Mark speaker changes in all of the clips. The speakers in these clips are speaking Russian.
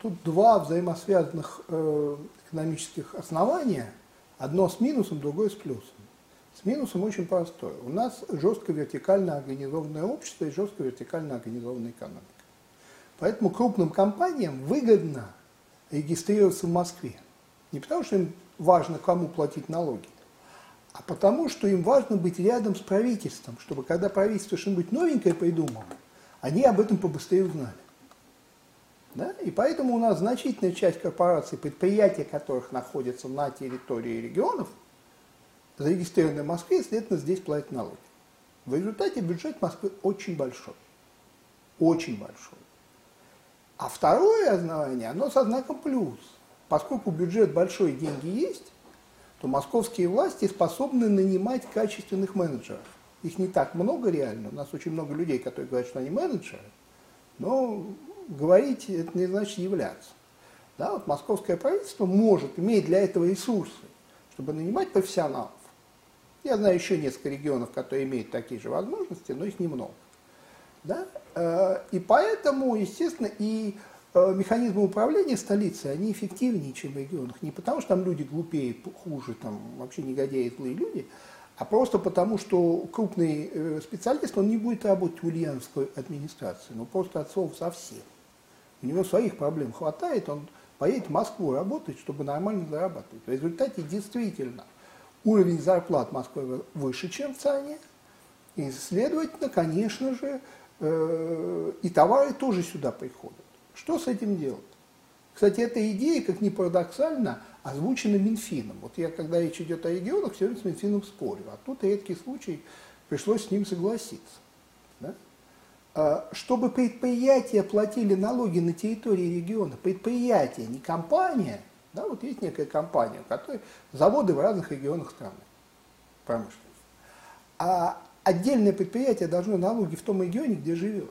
Speaker 1: тут два взаимосвязанных э, экономических основания. Одно с минусом, другое с плюсом. С минусом очень простое. У нас жестко вертикально организованное общество и жестко вертикально организованная экономика. Поэтому крупным компаниям выгодно регистрироваться в Москве. Не потому, что им важно, кому платить налоги, а потому, что им важно быть рядом с правительством, чтобы когда правительство что-нибудь новенькое придумало, они об этом побыстрее узнали. Да? И поэтому у нас значительная часть корпораций, предприятия которых находятся на территории регионов, зарегистрированы в Москве, следовательно, здесь платят налоги. В результате бюджет Москвы очень большой. Очень большой. А второе основание, оно со знаком плюс. Поскольку бюджет большой, деньги есть, то московские власти способны нанимать качественных менеджеров. Их не так много реально. У нас очень много людей, которые говорят, что они менеджеры. Но говорить это не значит являться. Да, вот московское правительство может, иметь для этого ресурсы, чтобы нанимать профессионалов. Я знаю еще несколько регионов, которые имеют такие же возможности, но их немного. Да? Э, и поэтому, естественно, и э, механизмы управления столицей, они эффективнее, чем в регионах. Не потому, что там люди глупее, хуже, там вообще негодяи, злые люди, а просто потому, что крупный э, специалист, он не будет работать в ульяновской администрации, ну просто от слова совсем. У него своих проблем хватает, он поедет в Москву работать, чтобы нормально зарабатывать. В результате действительно уровень зарплат Москвы выше, чем в ЦАНе, и, следовательно, конечно же, э, и товары тоже сюда приходят. Что с этим делать? Кстати, эта идея, как ни парадоксально, озвучена Минфином. Вот я, когда речь идет о регионах, все время с Минфином спорю, а тут редкий случай пришлось с ним согласиться. Да? А, чтобы предприятия платили налоги на территории региона, предприятия, не компания, да, вот есть некая компания, у которой заводы в разных регионах страны, промышленность. А отдельное предприятие должно налоги в том регионе, где живет.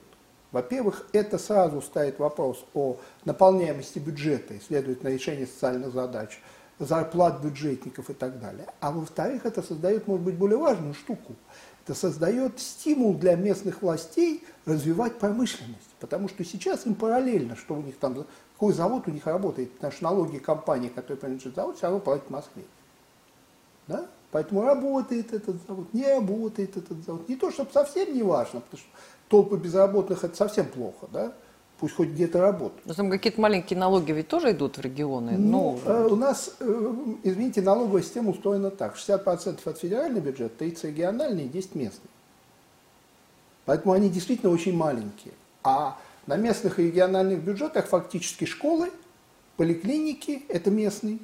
Speaker 1: Во-первых, это сразу ставит вопрос о наполняемости бюджета и, следовательно, решении социальных задач, зарплат бюджетников и так далее. А во-вторых, это создает, может быть, более важную штуку – это создает стимул для местных властей развивать промышленность. Потому что сейчас им параллельно, что у них там, какой завод у них работает, потому что налоги компании, которая принадлежит завод, все равно платят в Москве. Да? Поэтому работает этот завод, не работает этот завод. Не то, чтобы совсем не важно, потому что толпы безработных это совсем плохо, да? пусть хоть где-то работают.
Speaker 2: Но там какие-то маленькие налоги ведь тоже идут в регионы?
Speaker 1: Ну, ну... Э, у нас, э, извините, налоговая система устроена так. 60% от федерального бюджета, 30 региональный, 10 местный. Поэтому они действительно очень маленькие. А на местных и региональных бюджетах фактически школы, поликлиники – это местные,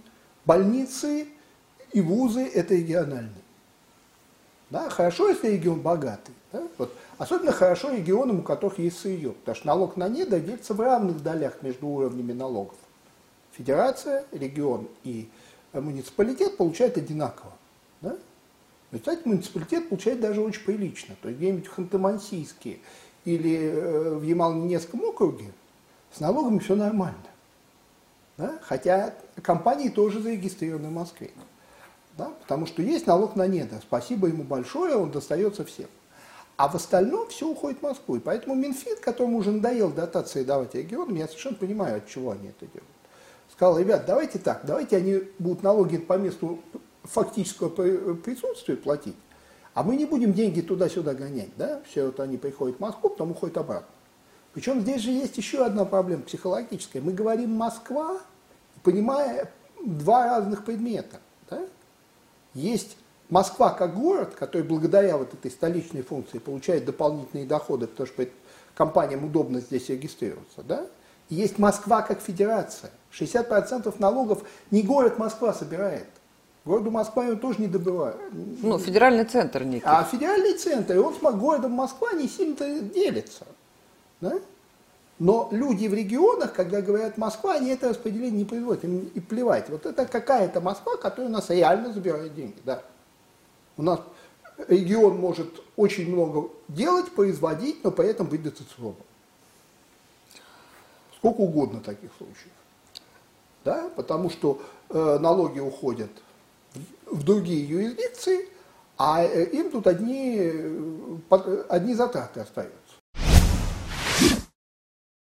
Speaker 1: больницы и вузы – это региональные. Да? Хорошо, если регион богатый. Да? Вот Особенно хорошо регионам, у которых есть сырье, потому что налог на недо делится в равных долях между уровнями налогов. Федерация, регион и муниципалитет получают одинаково. Да? Кстати, муниципалитет получает даже очень прилично. То есть где-нибудь в Ханты-Мансийске или э, в Ямал-Ненецком округе с налогами все нормально. Да? Хотя компании тоже зарегистрированы в Москве. Да? Потому что есть налог на недо. Спасибо ему большое, он достается всем. А в остальном все уходит в Москву. И поэтому Минфин, которому уже надоело дотации давать регионам, я совершенно понимаю, от чего они это делают. Сказал, ребят, давайте так, давайте они будут налоги по месту фактического присутствия платить, а мы не будем деньги туда-сюда гонять, да, все вот они приходят в Москву, потом уходят обратно. Причем здесь же есть еще одна проблема психологическая. Мы говорим Москва, понимая два разных предмета. Да? Есть Москва как город, который благодаря вот этой столичной функции получает дополнительные доходы, потому что компаниям удобно здесь регистрироваться, да? Есть Москва как федерация. 60% налогов не город Москва собирает. Городу Москва он тоже не добывает.
Speaker 2: Ну, федеральный центр некий.
Speaker 1: А федеральный центр, и он с городом Москва не сильно делится. Да? Но люди в регионах, когда говорят Москва, они это распределение не производят, им и плевать. Вот это какая-то Москва, которая у нас реально забирает деньги. Да. У нас регион может очень много делать, производить, но при этом быть дотационным. Сколько угодно таких случаев. Да? Потому что э, налоги уходят в, другие юрисдикции, а э, им тут одни, э, одни затраты остаются.